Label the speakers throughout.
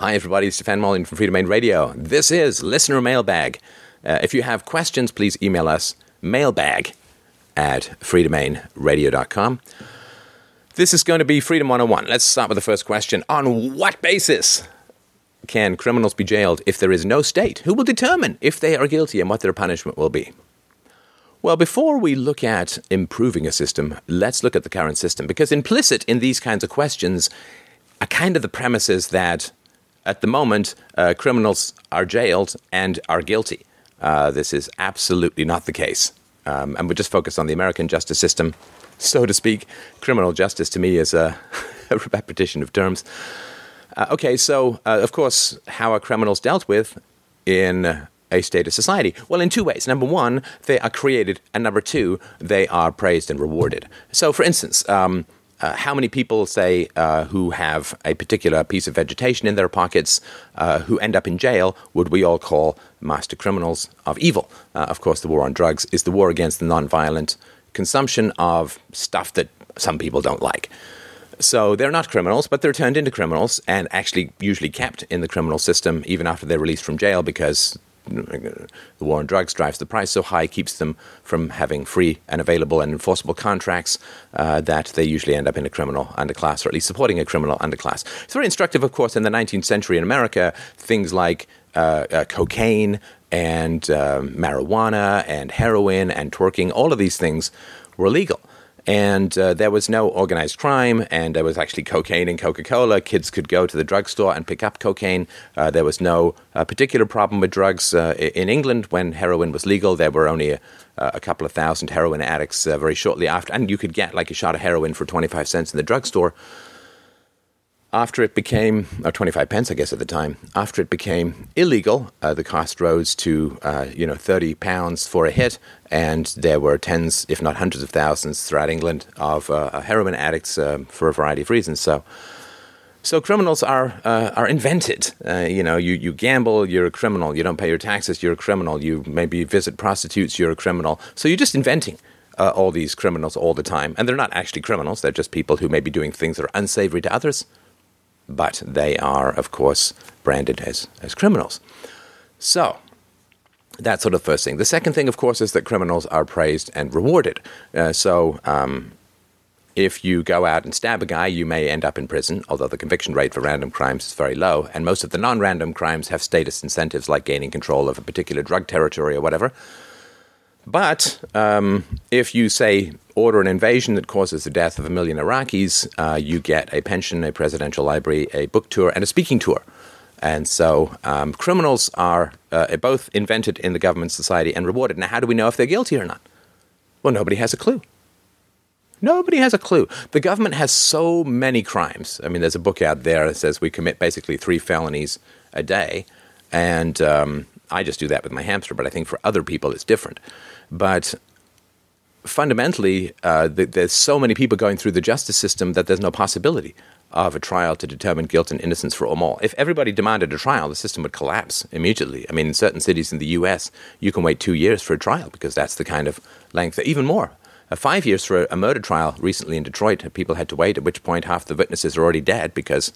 Speaker 1: Hi, everybody. It's Stefan Molyneux from Freedomain Radio. This is Listener Mailbag. Uh, if you have questions, please email us mailbag at freedomainradio.com. This is going to be Freedom 101. Let's start with the first question. On what basis can criminals be jailed if there is no state? Who will determine if they are guilty and what their punishment will be? Well, before we look at improving a system, let's look at the current system because implicit in these kinds of questions are kind of the premises that at the moment, uh, criminals are jailed and are guilty. Uh, this is absolutely not the case. Um, and we just focus on the American justice system, so to speak. Criminal justice to me is a, a repetition of terms. Uh, okay, so uh, of course, how are criminals dealt with in a state of society? Well, in two ways. Number one, they are created, and number two, they are praised and rewarded. So, for instance, um, uh, how many people, say, uh, who have a particular piece of vegetation in their pockets, uh, who end up in jail, would we all call master criminals of evil? Uh, of course, the war on drugs is the war against the nonviolent consumption of stuff that some people don't like. So they're not criminals, but they're turned into criminals and actually usually kept in the criminal system even after they're released from jail because the war on drugs drives the price so high, keeps them from having free and available and enforceable contracts uh, that they usually end up in a criminal underclass, or at least supporting a criminal underclass. It's very instructive, of course, in the 19th century in America, things like uh, uh, cocaine and um, marijuana and heroin and twerking, all of these things were legal and uh, there was no organized crime, and there was actually cocaine in Coca Cola. Kids could go to the drugstore and pick up cocaine. Uh, there was no uh, particular problem with drugs uh, in England when heroin was legal. There were only a, a couple of thousand heroin addicts uh, very shortly after, and you could get like a shot of heroin for 25 cents in the drugstore after it became, or 25 pence, I guess, at the time, after it became illegal, uh, the cost rose to, uh, you know, 30 pounds for a hit. And there were tens, if not hundreds of thousands throughout England of uh, heroin addicts um, for a variety of reasons. So, so criminals are uh, are invented. Uh, you know, you, you gamble, you're a criminal. You don't pay your taxes, you're a criminal. You maybe visit prostitutes, you're a criminal. So you're just inventing. Uh, all these criminals all the time. And they're not actually criminals, they're just people who may be doing things that are unsavory to others but they are, of course, branded as, as criminals. So, that's sort of the first thing. The second thing, of course, is that criminals are praised and rewarded. Uh, so, um, if you go out and stab a guy, you may end up in prison, although the conviction rate for random crimes is very low. And most of the non random crimes have status incentives like gaining control of a particular drug territory or whatever. But um, if you say order an invasion that causes the death of a million Iraqis, uh, you get a pension, a presidential library, a book tour, and a speaking tour. And so um, criminals are uh, both invented in the government society and rewarded. Now, how do we know if they're guilty or not? Well, nobody has a clue. Nobody has a clue. The government has so many crimes. I mean, there's a book out there that says we commit basically three felonies a day. And um, I just do that with my hamster, but I think for other people it's different. But fundamentally, uh, there's so many people going through the justice system that there's no possibility of a trial to determine guilt and innocence for all. If everybody demanded a trial, the system would collapse immediately. I mean, in certain cities in the U.S., you can wait two years for a trial because that's the kind of length, even more. Uh, five years for a, a murder trial recently in Detroit, people had to wait, at which point half the witnesses are already dead because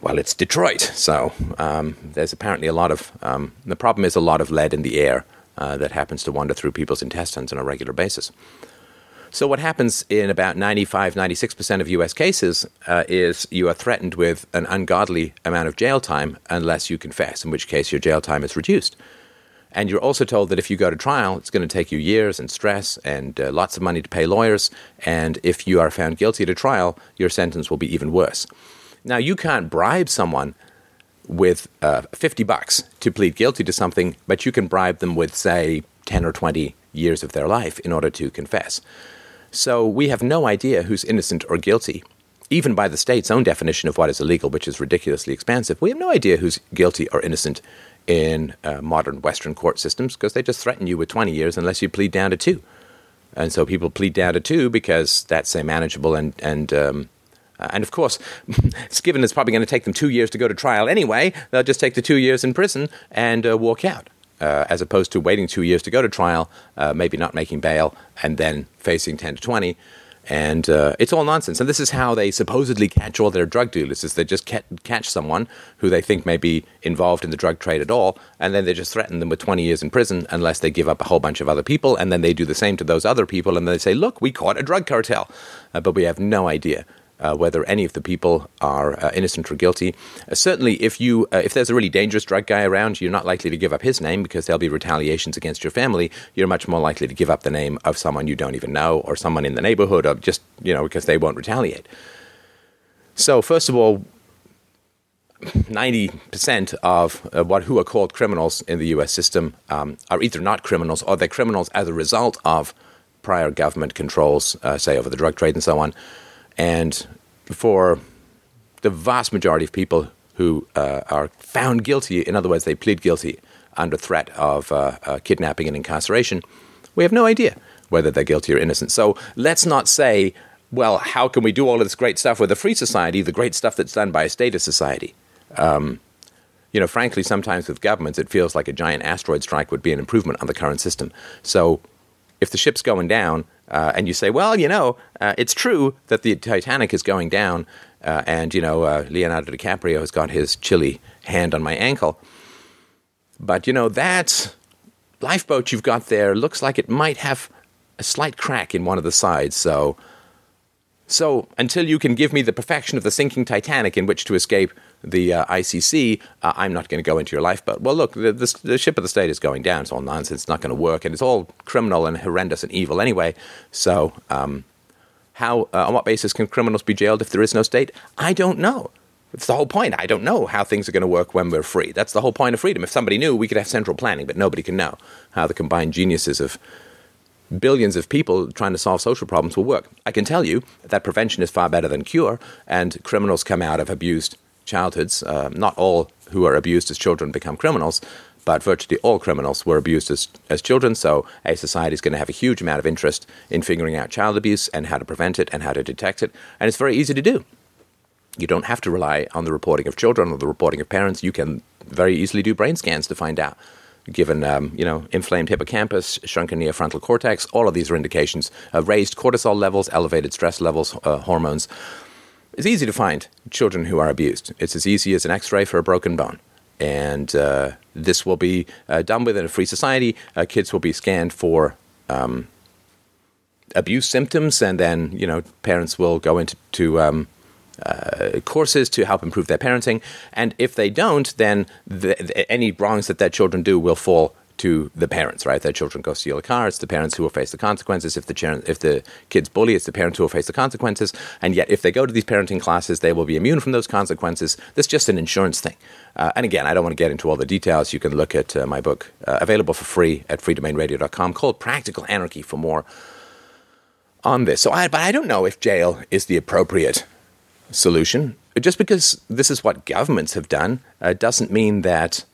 Speaker 1: well, it's Detroit. So um, there's apparently a lot of, um, the problem is a lot of lead in the air uh, that happens to wander through people's intestines on a regular basis. So, what happens in about 95, 96% of US cases uh, is you are threatened with an ungodly amount of jail time unless you confess, in which case your jail time is reduced. And you're also told that if you go to trial, it's going to take you years and stress and uh, lots of money to pay lawyers. And if you are found guilty at a trial, your sentence will be even worse. Now, you can't bribe someone with uh, 50 bucks to plead guilty to something, but you can bribe them with, say, 10 or 20 years of their life in order to confess. So we have no idea who's innocent or guilty, even by the state's own definition of what is illegal, which is ridiculously expansive. We have no idea who's guilty or innocent in uh, modern Western court systems because they just threaten you with 20 years unless you plead down to two. And so people plead down to two because that's, say, manageable and, and um, uh, and of course, it's given it's probably going to take them two years to go to trial anyway, they'll just take the two years in prison and uh, walk out. Uh, as opposed to waiting two years to go to trial, uh, maybe not making bail, and then facing 10 to 20. And uh, it's all nonsense. And this is how they supposedly catch all their drug dealers: is they just catch someone who they think may be involved in the drug trade at all, and then they just threaten them with 20 years in prison unless they give up a whole bunch of other people. And then they do the same to those other people, and they say, "Look, we caught a drug cartel," uh, but we have no idea uh, whether any of the people are uh, innocent or guilty. Uh, certainly, if you uh, if there's a really dangerous drug guy around, you're not likely to give up his name because there'll be retaliations against your family. You're much more likely to give up the name of someone you don't even know or someone in the neighborhood or just you know because they won't retaliate. So, first of all. 90% of uh, what who are called criminals in the US system um, are either not criminals or they're criminals as a result of prior government controls, uh, say over the drug trade and so on. And for the vast majority of people who uh, are found guilty, in other words, they plead guilty under threat of uh, uh, kidnapping and incarceration, we have no idea whether they're guilty or innocent. So let's not say, well, how can we do all of this great stuff with a free society, the great stuff that's done by a statist society? Um, you know, frankly, sometimes with governments, it feels like a giant asteroid strike would be an improvement on the current system. So if the ship's going down, uh, and you say, well, you know, uh, it's true that the Titanic is going down, uh, and you know, uh, Leonardo DiCaprio has got his chilly hand on my ankle. But you know, that lifeboat you've got there looks like it might have a slight crack in one of the sides. So, so until you can give me the perfection of the sinking Titanic in which to escape the uh, ICC, uh, I'm not going to go into your life, but Well, look, the, the, the, ship of the state is going down. It's all nonsense. It's not going to work. And it's all criminal and horrendous and evil anyway. So, um, how, uh, on what basis can criminals be jailed if there is no state? I don't know. It's the whole point. I don't know how things are going to work when we're free. That's the whole point of freedom. If somebody knew, we could have central planning, but nobody can know how the combined geniuses of billions of people trying to solve social problems will work. I can tell you that prevention is far better than cure, and criminals come out of abused childhoods. Uh, not all who are abused as children become criminals, but virtually all criminals were abused as, as children. So a society is going to have a huge amount of interest in figuring out child abuse and how to prevent it and how to detect it. And it's very easy to do. You don't have to rely on the reporting of children or the reporting of parents. You can very easily do brain scans to find out. Given um, you know inflamed hippocampus, shrunken neofrontal cortex, all of these are indications of raised cortisol levels, elevated stress levels, uh, hormones. It's easy to find children who are abused. It's as easy as an x ray for a broken bone. And uh, this will be uh, done within a free society. Uh, kids will be scanned for um, abuse symptoms, and then, you know, parents will go into to, um, uh, courses to help improve their parenting. And if they don't, then the, the, any wrongs that their children do will fall to the parents, right? Their children go steal a car. It's the parents who will face the consequences. If the if the kids bully, it's the parents who will face the consequences. And yet, if they go to these parenting classes, they will be immune from those consequences. That's just an insurance thing. Uh, and again, I don't want to get into all the details. You can look at uh, my book, uh, available for free at freedomainradio.com, called Practical Anarchy for more on this. So, I, but I don't know if jail is the appropriate solution. Just because this is what governments have done uh, doesn't mean that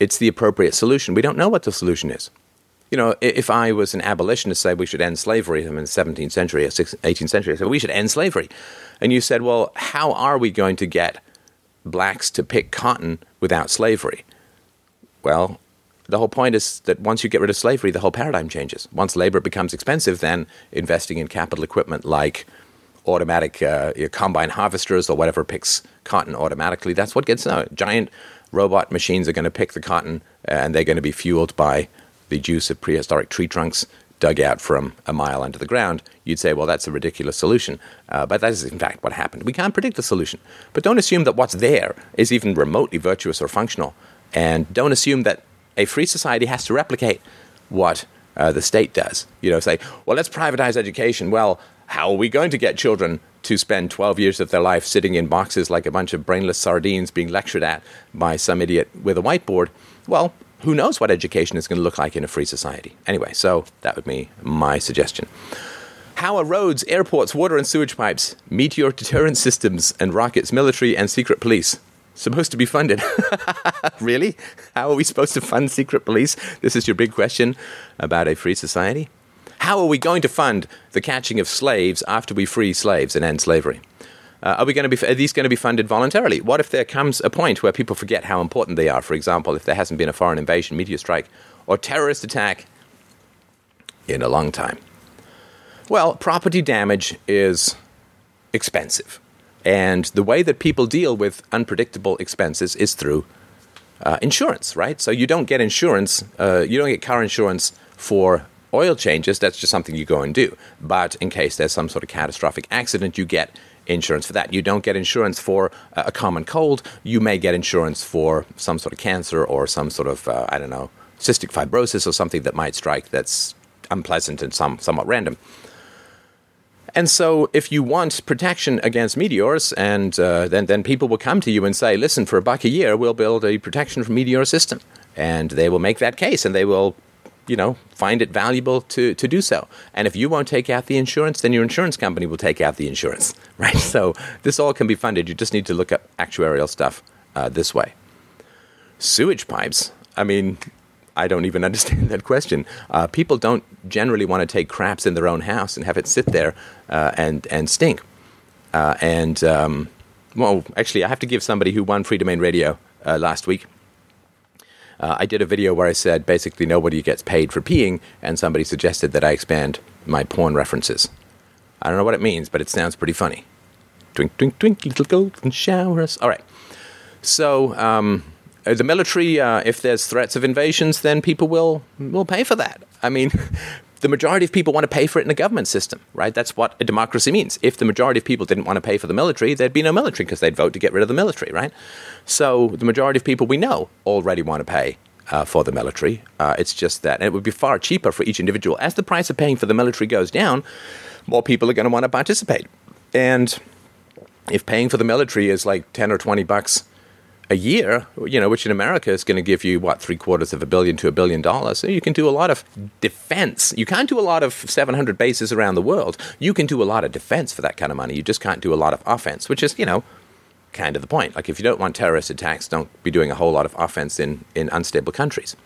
Speaker 1: it's the appropriate solution. We don't know what the solution is. You know, if I was an abolitionist, say we should end slavery in the 17th century or 18th century, I said we should end slavery. And you said, well, how are we going to get blacks to pick cotton without slavery? Well, the whole point is that once you get rid of slavery, the whole paradigm changes. Once labor becomes expensive, then investing in capital equipment like automatic uh, combine harvesters or whatever picks cotton automatically, that's what gets uh, giant robot machines are going to pick the cotton uh, and they're going to be fueled by the juice of prehistoric tree trunks dug out from a mile under the ground, you'd say, well, that's a ridiculous solution. Uh, but that is, in fact, what happened. We can't predict the solution. But don't assume that what's there is even remotely virtuous or functional. And don't assume that a free society has to replicate what uh, the state does. You know, say, well, let's privatize education. Well, how are we going to get children to spend 12 years of their life sitting in boxes like a bunch of brainless sardines being lectured at by some idiot with a whiteboard? Well, who knows what education is going to look like in a free society? Anyway, so that would be my suggestion. How are roads, airports, water and sewage pipes, meteor deterrent systems, and rockets, military and secret police supposed to be funded? really? How are we supposed to fund secret police? This is your big question about a free society? How are we going to fund the catching of slaves after we free slaves and end slavery? Uh, are we going to be? Are these going to be funded voluntarily? What if there comes a point where people forget how important they are? For example, if there hasn't been a foreign invasion, meteor strike, or terrorist attack in a long time. Well, property damage is expensive. And the way that people deal with unpredictable expenses is through uh, insurance, right? So you don't get insurance, uh, you don't get car insurance for oil changes. That's just something you go and do. But in case there's some sort of catastrophic accident, you get insurance for that. You don't get insurance for uh, a common cold. You may get insurance for some sort of cancer or some sort of, uh, I don't know, cystic fibrosis or something that might strike that's unpleasant and some, somewhat random. And so, if you want protection against meteors, and uh, then then people will come to you and say, "Listen, for a buck a year, we'll build a protection from meteor system," and they will make that case, and they will, you know, find it valuable to to do so. And if you won't take out the insurance, then your insurance company will take out the insurance, right? So this all can be funded. You just need to look up actuarial stuff uh, this way. Sewage pipes. I mean, I don't even understand that question. Uh, people don't generally want to take craps in their own house and have it sit there uh, and and stink. Uh, and um, well, actually, I have to give somebody who won Freedomain Radio uh, last week. Uh, I did a video where I said basically nobody gets paid for peeing, and somebody suggested that I expand my porn references. I don't know what it means, but it sounds pretty funny. Twink, twink, twink, little golden showers. All right. So. Um, uh, the military, uh, if there's threats of invasions, then people will will pay for that. I mean, the majority of people want to pay for it in a government system, right? That's what a democracy means. If the majority of people didn't want to pay for the military, there'd be no military because they'd vote to get rid of the military, right? So the majority of people we know already want to pay uh, for the military. Uh, it's just that, and it would be far cheaper for each individual. As the price of paying for the military goes down, more people are going to want to participate. And if paying for the military is like 10 or 20 bucks a year, you know, which in America is going to give you what three quarters of a billion to a billion dollars. So you can do a lot of defense. You can't do a lot of 700 bases around the world. You can do a lot of defense for that kind of money. You just can't do a lot of offense, which is, you know, kind of the point. Like if you don't want terrorist attacks, don't be doing a whole lot of offense in in unstable countries.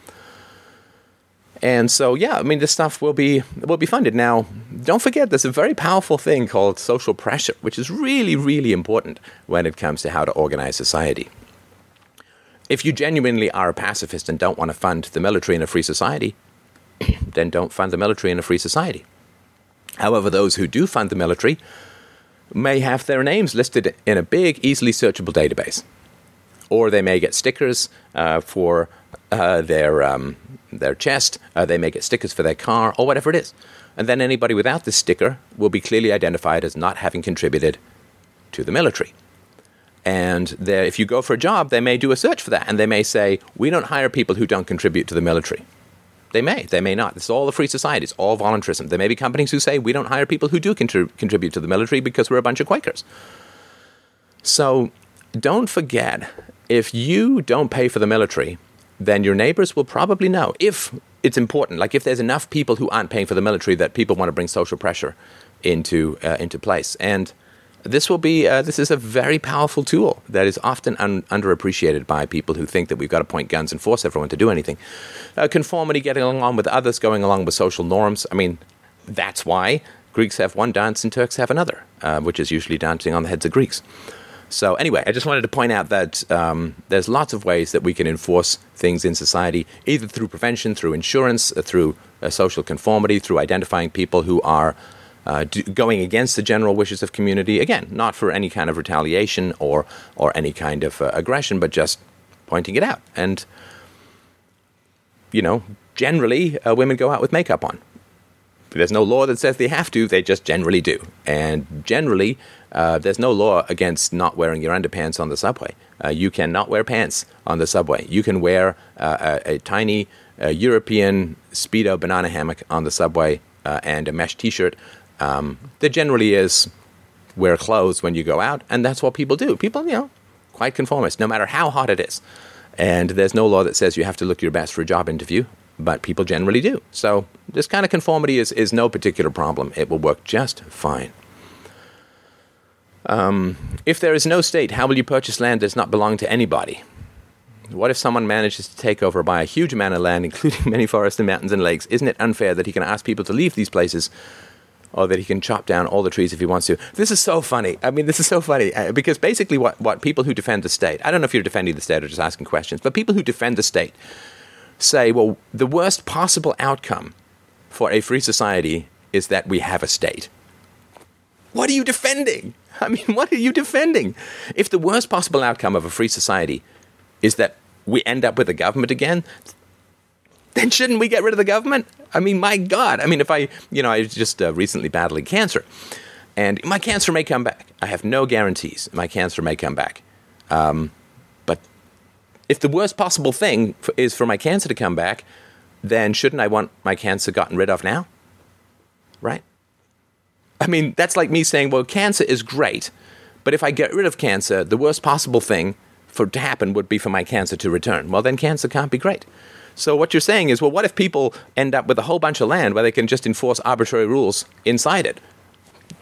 Speaker 1: And so, yeah, I mean, this stuff will be will be funded. Now, don't forget, there's a very powerful thing called social pressure, which is really, really important when it comes to how to organize society. If you genuinely are a pacifist and don't want to fund the military in a free society, then don't fund the military in a free society. However, those who do fund the military may have their names listed in a big, easily searchable database. Or they may get stickers uh, for uh, their, um, their chest, uh, they may get stickers for their car, or whatever it is. And then anybody without this sticker will be clearly identified as not having contributed to the military. And if you go for a job, they may do a search for that, and they may say, "We don't hire people who don't contribute to the military." They may, they may not. It's all a free society. It's all voluntarism. There may be companies who say, "We don't hire people who do contrib- contribute to the military because we're a bunch of Quakers." So, don't forget, if you don't pay for the military, then your neighbors will probably know if it's important. Like if there's enough people who aren't paying for the military, that people want to bring social pressure into uh, into place and this will be uh, this is a very powerful tool that is often un- underappreciated by people who think that we've got to point guns and force everyone to do anything. Uh, conformity, getting along with others, going along with social norms. I mean, that's why Greeks have one dance and Turks have another, uh, which is usually dancing on the heads of Greeks. So anyway, I just wanted to point out that um, there's lots of ways that we can enforce things in society, either through prevention, through insurance, uh, through uh, social conformity, through identifying people who are uh, do, going against the general wishes of community. Again, not for any kind of retaliation or or any kind of uh, aggression, but just pointing it out. And you know, generally, uh, women go out with makeup on. There's no law that says they have to; they just generally do. And generally, uh, there's no law against not wearing your underpants on the subway. Uh, you cannot wear pants on the subway. You can wear uh, a, a, tiny European speedo banana hammock on the subway and a mesh T-shirt um, there generally is wear clothes when you go out, and that's what people do. People, you know, quite conformist, no matter how hot it is. And there's no law that says you have to look your best for a job interview, but people generally do. So this kind of conformity is, is no particular problem. It will work just fine. Um, if there is no state, how will you purchase land that does not belong to anybody? What if someone manages to take over by a huge amount of land, including many forests and mountains and lakes? Isn't it unfair that he can ask people to leave these places or that he can chop down all the trees if he wants to. This is so funny. I mean, this is so funny uh, because basically, what, what people who defend the state, I don't know if you're defending the state or just asking questions, but people who defend the state say, well, the worst possible outcome for a free society is that we have a state. What are you defending? I mean, what are you defending? If the worst possible outcome of a free society is that we end up with a government again, then shouldn't we get rid of the government? I mean, my God. I mean, if I, you know, I was just uh, recently battling cancer, and my cancer may come back. I have no guarantees. My cancer may come back. Um, but if the worst possible thing is for my cancer to come back, then shouldn't I want my cancer gotten rid of now? Right? I mean, that's like me saying, well, cancer is great, but if I get rid of cancer, the worst possible thing for to happen would be for my cancer to return. Well, then cancer can't be great. So what you're saying is, well, what if people end up with a whole bunch of land where they can just enforce arbitrary rules inside it?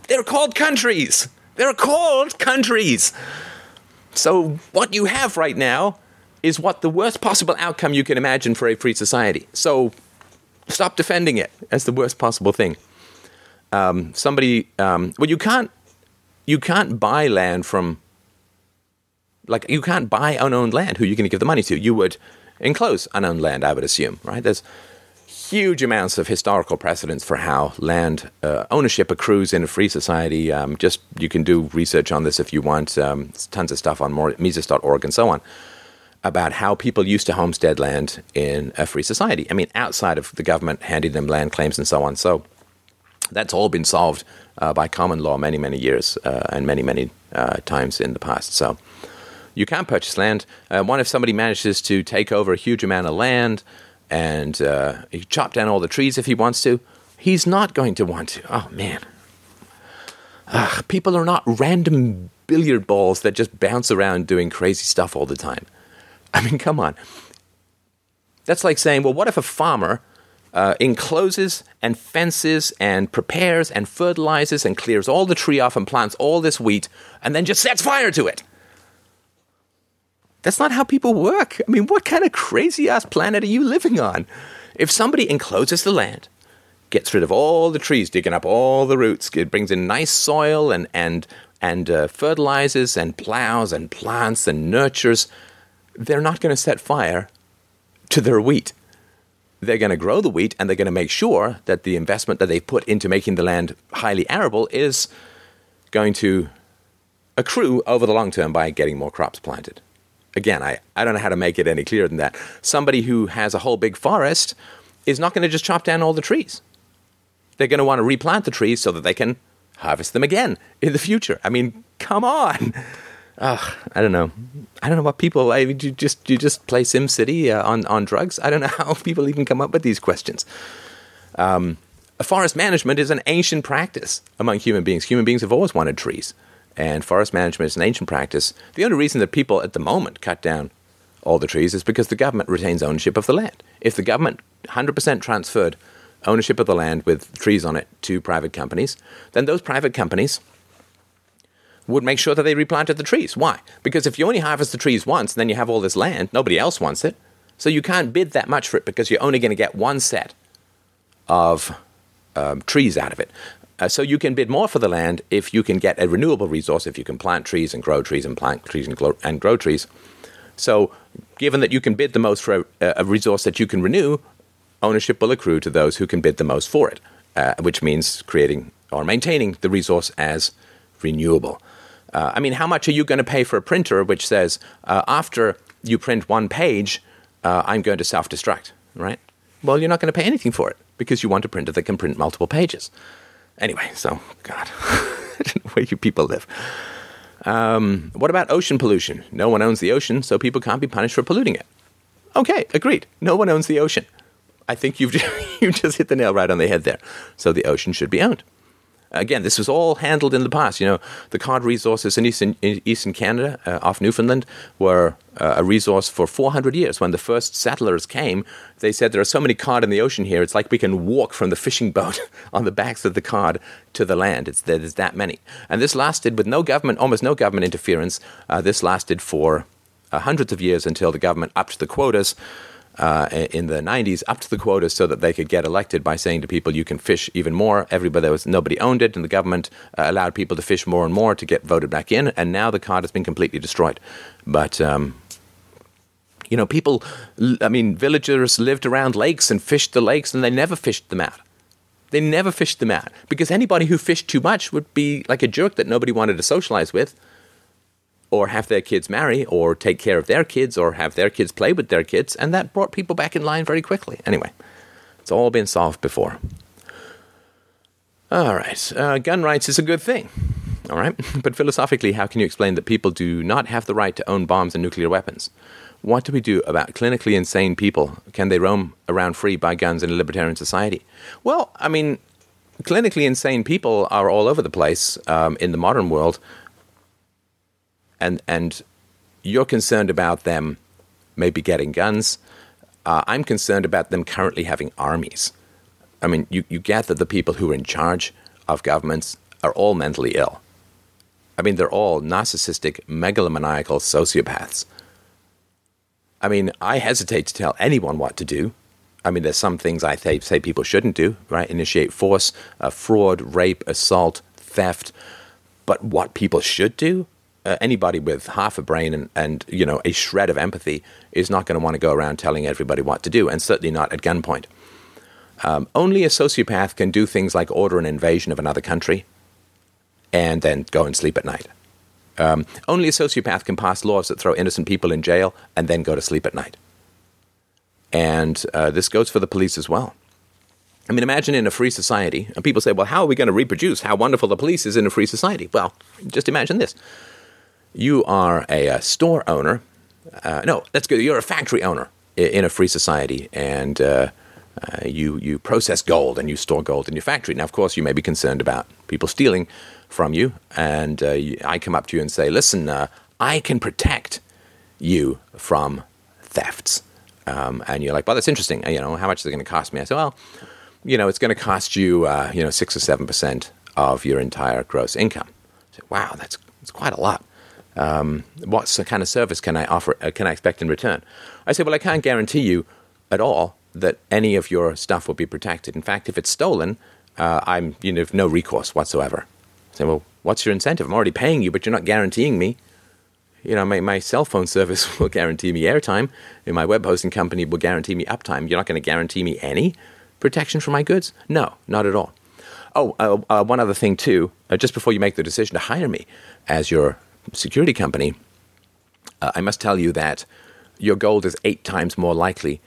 Speaker 1: They're called countries. They're called countries. So what you have right now is what the worst possible outcome you can imagine for a free society. So stop defending it as the worst possible thing. Um, somebody, um, well, you can't, you can't buy land from, like, you can't buy unowned land. Who are you going to give the money to? You would enclose unowned land, I would assume, right? There's huge amounts of historical precedents for how land uh, ownership accrues in a free society. Um, just you can do research on this if you want. Um, tons of stuff on more, Mises.org and so on about how people used to homestead land in a free society. I mean, outside of the government handing them land claims and so on. So that's all been solved uh, by common law many, many years uh, and many, many uh, times in the past. So you can purchase land. Uh, one, if somebody manages to take over a huge amount of land and uh, he chop down all the trees if he wants to, he's not going to want to. Oh, man. Ugh, people are not random billiard balls that just bounce around doing crazy stuff all the time. I mean, come on. That's like saying, well, what if a farmer uh, encloses and fences and prepares and fertilizes and clears all the tree off and plants all this wheat and then just sets fire to it? That's not how people work. I mean, what kind of crazy ass planet are you living on? If somebody encloses the land, gets rid of all the trees, digging up all the roots, it brings in nice soil and and and uh, fertilizes and plows and plants and nurtures, they're not going to set fire to their wheat. They're going to grow the wheat and they're going to make sure that the investment that they've put into making the land highly arable is going to accrue over the long term by getting more crops planted again, I, I don't know how to make it any clearer than that. Somebody who has a whole big forest is not going to just chop down all the trees. They're going to want to replant the trees so that they can harvest them again in the future. I mean, come on. Ugh, I don't know. I don't know what people. I, mean, you just you just play Sim City uh, on on drugs. I don't know how people even come up with these questions. Um, forest management is an ancient practice among human beings. Human beings have always wanted trees and forest management is an ancient practice. The only reason that people at the moment cut down all the trees is because the government retains ownership of the land. If the government 100% transferred ownership of the land with trees on it to private companies, then those private companies would make sure that they replanted the trees. Why? Because if you only harvest the trees once, and then you have all this land, nobody else wants it. So you can't bid that much for it because you're only going to get one set of um, trees out of it. Uh, so you can bid more for the land if you can get a renewable resource, if you can plant trees and grow trees and plant trees and grow, and grow trees. So, given that you can bid the most for a, a, resource that you can renew, ownership will accrue to those who can bid the most for it, uh, which means creating or maintaining the resource as renewable. Uh, I mean, how much are you going to pay for a printer which says, uh, after you print one page, uh, I'm going to self destruct, right? Well, you're not going to pay anything for it because you want a printer that can print multiple pages. Anyway, so, God, where you people live. Um, what about ocean pollution? No one owns the ocean, so people can't be punished for polluting it. Okay, agreed. No one owns the ocean. I think you've you just hit the nail right on the head there. So the ocean should be owned. Again, this was all handled in the past. You know, the cod resources in eastern, in eastern Canada, uh, off Newfoundland, were uh, a resource for 400 years. When the first settlers came, they said there are so many cod in the ocean here. It's like we can walk from the fishing boat on the backs of the cod to the land. It's there's that many, and this lasted with no government, almost no government interference. Uh, this lasted for uh, hundreds of years until the government upped the quotas uh, in the 90s up to the quotas so that they could get elected by saying to people, you can fish even more. Everybody was nobody owned it, and the government uh, allowed people to fish more and more to get voted back in. And now the cod has been completely destroyed. But um, you know, people, I mean, villagers lived around lakes and fished the lakes, and they never fished them out. They never fished them out because anybody who fished too much would be like a jerk that nobody wanted to socialize with or have their kids marry or take care of their kids or have their kids play with their kids. And that brought people back in line very quickly. Anyway, it's all been solved before. All right, uh, gun rights is a good thing. All right, but philosophically, how can you explain that people do not have the right to own bombs and nuclear weapons? What do we do about clinically insane people? Can they roam around free, buy guns in a libertarian society? Well, I mean, clinically insane people are all over the place um, in the modern world, and and you're concerned about them maybe getting guns. Uh, I'm concerned about them currently having armies. I mean, you, you get that the people who are in charge of governments are all mentally ill. I mean, they're all narcissistic, megalomaniacal sociopaths. I mean, I hesitate to tell anyone what to do. I mean, there's some things I th- say people shouldn't do, right? Initiate force, uh, fraud, rape, assault, theft. But what people should do, uh, anybody with half a brain and, and, you know, a shred of empathy is not going to want to go around telling everybody what to do, and certainly not at gunpoint. Um, only a sociopath can do things like order an invasion of another country and then go and sleep at night. Um, only a sociopath can pass laws that throw innocent people in jail and then go to sleep at night. And uh, this goes for the police as well. I mean, imagine in a free society, and people say, well, how are we going to reproduce how wonderful the police is in a free society? Well, just imagine this. You are a, a store owner. Uh, no, that's good. You're a factory owner in a free society, and uh, uh, you, you process gold and you store gold in your factory. Now, of course, you may be concerned about people stealing from you, and uh, I come up to you and say, listen, uh, I can protect you from thefts. Um, and you're like, well, that's interesting. You know, how much is it going to cost me? I say, well, you know, it's going to cost you, uh, you know, six or seven percent of your entire gross income. I say, wow, that's, that's quite a lot. Um, what kind of service can I offer? Uh, can I expect in return? I say, well, I can't guarantee you at all that any of your stuff will be protected. In fact, if it's stolen, uh, I'm you know no recourse whatsoever. I say, well, what's your incentive? I'm already paying you, but you're not guaranteeing me. You know, my, my cell phone service will guarantee me airtime, and my web hosting company will guarantee me uptime. You're not going to guarantee me any protection for my goods? No, not at all. Oh, uh, uh, one other thing too. Uh, just before you make the decision to hire me as your security company, uh, I must tell you that your gold is eight times more likely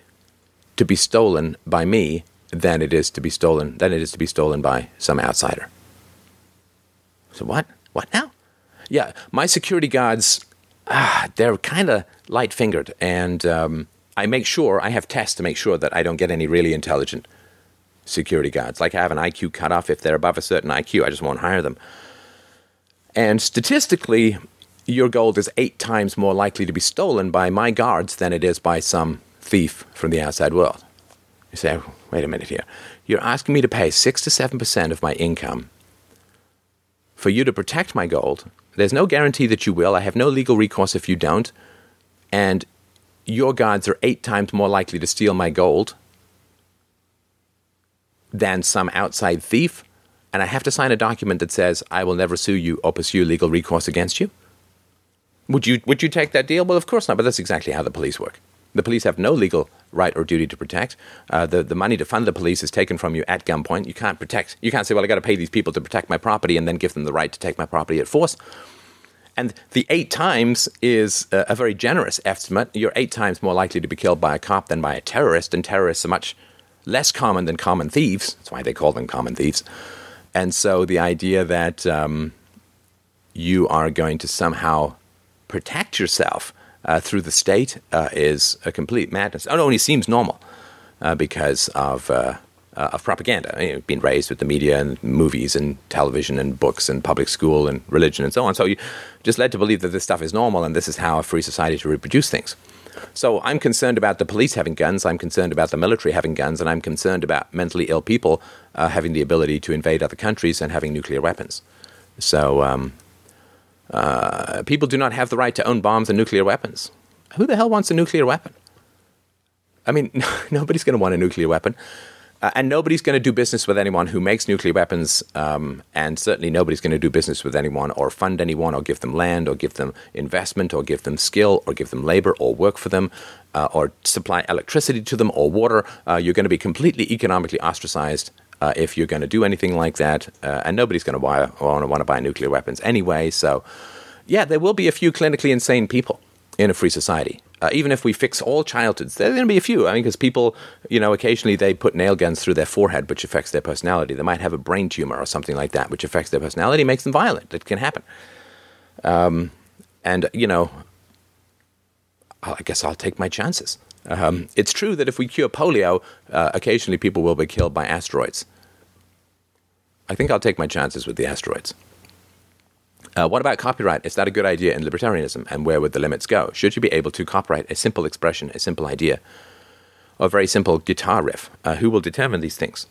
Speaker 1: to be stolen by me than it is to be stolen than it is to be stolen by some outsider. So what? What now? Yeah, my security guards, ah, they're kind of light fingered, and um, I make sure I have tests to make sure that I don't get any really intelligent security guards. Like I have an IQ cutoff. If they're above a certain IQ, I just won't hire them. And statistically, your gold is eight times more likely to be stolen by my guards than it is by some thief from the outside world. You say, wait a minute here. You're asking me to pay 6 to 7% of my income for you to protect my gold. There's no guarantee that you will. I have no legal recourse if you don't. And your guards are eight times more likely to steal my gold than some outside thief. And I have to sign a document that says I will never sue you or pursue legal recourse against you. Would you, would you take that deal? Well, of course not, but that's exactly how the police work. The police have no legal right or duty to protect. Uh, the, the money to fund the police is taken from you at gunpoint. You can't protect. You can't say, well, I got to pay these people to protect my property and then give them the right to take my property at force. And the eight times is a, a very generous estimate. You're eight times more likely to be killed by a cop than by a terrorist, and terrorists are much less common than common thieves. That's why they call them common thieves. And so the idea that um, you are going to somehow protect yourself uh, through the state uh, is a complete madness. It only seems normal uh, because of, uh, uh, of propaganda. You know, being raised with the media and movies and television and books and public school and religion and so on. So you just led to believe that this stuff is normal and this is how a free society should reproduce things. So I'm concerned about the police having guns. I'm concerned about the military having guns, and I'm concerned about mentally ill people uh, having the ability to invade other countries and having nuclear weapons. So um, uh, people do not have the right to own bombs and nuclear weapons. Who the hell wants a nuclear weapon? I mean, nobody's going to want a nuclear weapon. Uh, and nobody's going to do business with anyone who makes nuclear weapons, um, and certainly nobody's going to do business with anyone or fund anyone or give them land or give them investment or give them skill or give them labor or work for them uh, or supply electricity to them or water. Uh, you're going to be completely economically ostracized uh, if you're going to do anything like that. Uh, and nobody's going to want to buy nuclear weapons anyway. So, yeah, there will be a few clinically insane people in a free society. Uh, even if we fix all childhoods, there are going to be a few. I mean, because people, you know, occasionally they put nail guns through their forehead, which affects their personality. They might have a brain tumor or something like that, which affects their personality, makes them violent. It can happen. Um, and, you know, I guess I'll take my chances. Um, it's true that if we cure polio, uh, occasionally people will be killed by asteroids. I think I'll take my chances with the asteroids. Uh, what about copyright? Is that a good idea in libertarianism? And where would the limits go? Should you be able to copyright a simple expression, a simple idea, or a very simple guitar riff? Uh, who will determine these things?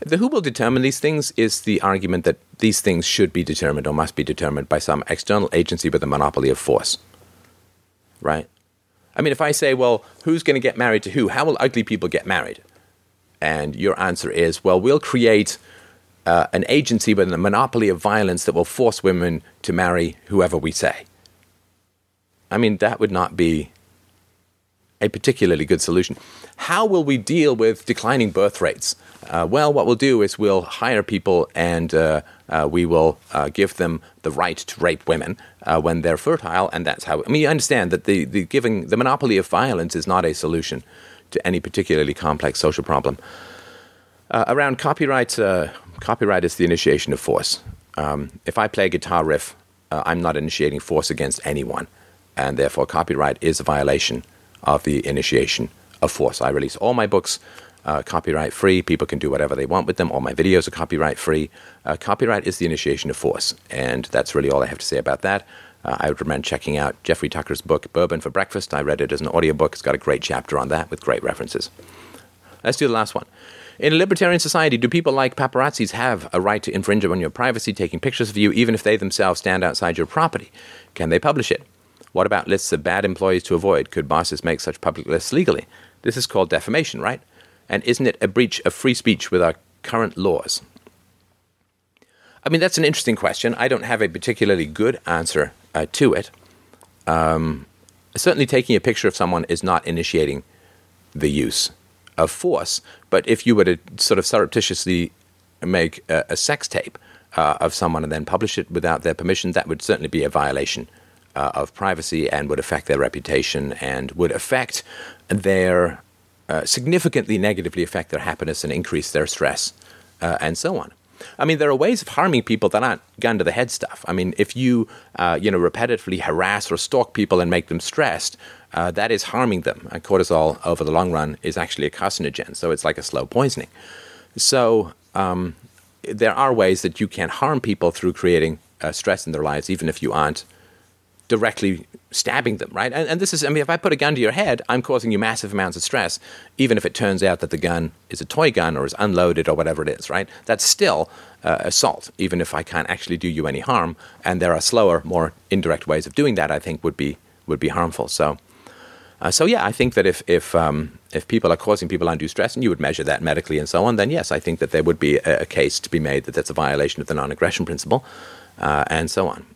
Speaker 1: The who will determine these things is the argument that these things should be determined or must be determined by some external agency with a monopoly of force. Right? I mean, if I say, well, who's going to get married to who? How will ugly people get married? And your answer is, well, we'll create uh, an agency with a monopoly of violence that will force women to marry whoever we say. I mean, that would not be a particularly good solution. How will we deal with declining birth rates? Uh, well, what we'll do is we'll hire people and uh, uh, we will uh, give them the right to rape women uh, when they're fertile, and that's how. I mean, you understand that the, the giving the monopoly of violence is not a solution to any particularly complex social problem. Around copyright, copyright is the initiation of force. Um, if I play a guitar riff, uh, I'm not initiating force against anyone, and therefore copyright is a violation of the initiation of force. I release all my books uh, copyright free. People can do whatever they want with them. All my videos are copyright free. Uh, copyright is the initiation of force, and that's really all I have to say about that. Uh, I would recommend checking out Jeffrey Tucker's book, Bourbon for Breakfast. I read it as an audiobook. It's got a great chapter on that with great references. Let's do the last one. In a libertarian society, do people like paparazzis have a right to infringe upon your privacy, taking pictures of you, even if they themselves stand outside your property? Can they publish it? What about lists of bad employees to avoid? Could bosses make such public lists legally? This is called defamation, right? And isn't it a breach of free speech with our current laws? I mean, that's an interesting question. I don't have a particularly good answer uh, to it. Um, certainly, taking a picture of someone is not initiating the use of force. But if you were to sort of surreptitiously make a, a sex tape uh, of someone and then publish it without their permission, that would certainly be a violation uh, of privacy and would affect their reputation and would affect their uh, significantly negatively affect their happiness and increase their stress uh, and so on. I mean, there are ways of harming people that aren't gun to the head stuff. I mean, if you, uh, you know, repetitively harass or stalk people and make them stressed, uh, that is harming them. And cortisol, over the long run, is actually a carcinogen, so it's like a slow poisoning. So um, there are ways that you can harm people through creating uh, stress in their lives, even if you aren't directly stabbing them, right? And, and, this is, I mean, if I put a gun to your head, I'm causing you massive amounts of stress, even if it turns out that the gun is a toy gun or is unloaded or whatever it is, right? That's still uh, assault, even if I can't actually do you any harm. And there are slower, more indirect ways of doing that. I think would be would be harmful. So. Uh, so yeah, I think that if if um, if people are causing people undue stress, and you would measure that medically and so on, then yes, I think that there would be a, a case to be made that that's a violation of the non-aggression principle, uh, and so on.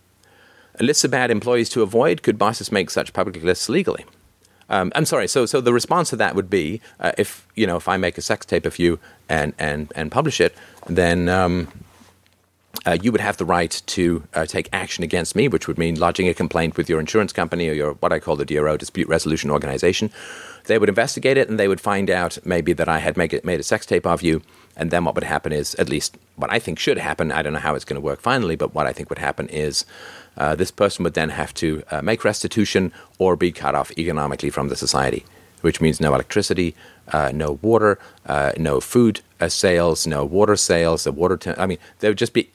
Speaker 1: Lists of bad employees to avoid. Could bosses make such public lists legally? Um, I'm sorry. So, so the response to that would be, uh, if you know, if I make a sex tape of you and and and publish it, then um, uh, you would have the right to uh, take action against me, which would mean lodging a complaint with your insurance company or your what I call the DRO dispute resolution organization. They would investigate it and they would find out maybe that I had it, made a sex tape of you. And then what would happen is, at least what I think should happen, I don't know how it's going to work finally, but what I think would happen is uh, this person would then have to uh, make restitution or be cut off economically from the society, which means no electricity, uh, no water, uh, no food uh, sales, no water sales. The water, t- I mean, they would just be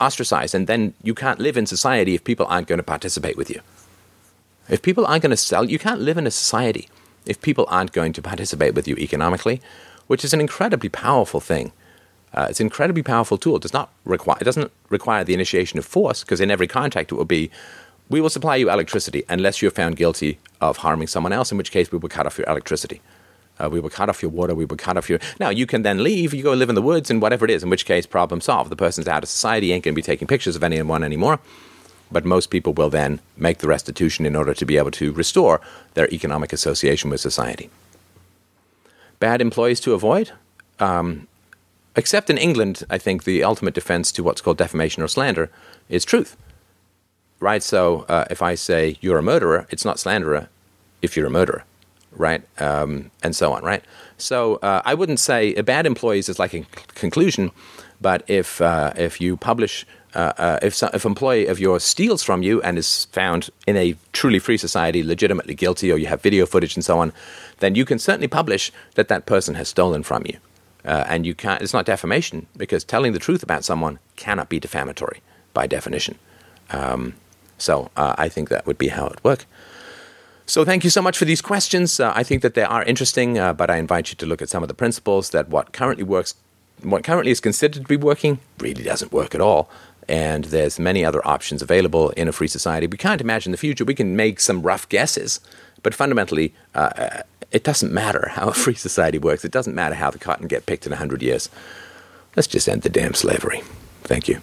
Speaker 1: ostracized, and then you can't live in society if people aren't going to participate with you. If people aren't going to sell, you can't live in a society if people aren't going to participate with you economically, which is an incredibly powerful thing. Uh, it's an incredibly powerful tool. It does not require it doesn't require the initiation of force because in every contract it will be we will supply you electricity unless you're found guilty of harming someone else, in which case we will cut off your electricity. Uh, we will cut off your water. We will cut off your. Now you can then leave. You go live in the woods and whatever it is. In which case, problem solved. The person's out of society. Ain't going to be taking pictures of anyone anymore. But most people will then make the restitution in order to be able to restore their economic association with society. Bad employees to avoid. Um, except in England, I think the ultimate defense to what's called defamation or slander is truth. Right? So uh, if I say you're a murderer, it's not slanderer if you're a murderer. Right? Um, and so on. Right? So uh, I wouldn't say a bad employees is like a conclusion, but if, uh, if you publish uh, uh, if if employee of yours steals from you and is found in a truly free society legitimately guilty, or you have video footage and so on, then you can certainly publish that that person has stolen from you, uh, and you can't. It's not defamation because telling the truth about someone cannot be defamatory by definition. Um, so uh, I think that would be how it work. So thank you so much for these questions. Uh, I think that they are interesting, uh, but I invite you to look at some of the principles that what currently works, what currently is considered to be working, really doesn't work at all and there's many other options available in a free society. We can't imagine the future. We can make some rough guesses, but fundamentally, uh, uh it doesn't matter how a free society works. It doesn't matter how the cotton get picked in 100 years. Let's just end the damn slavery. Thank you.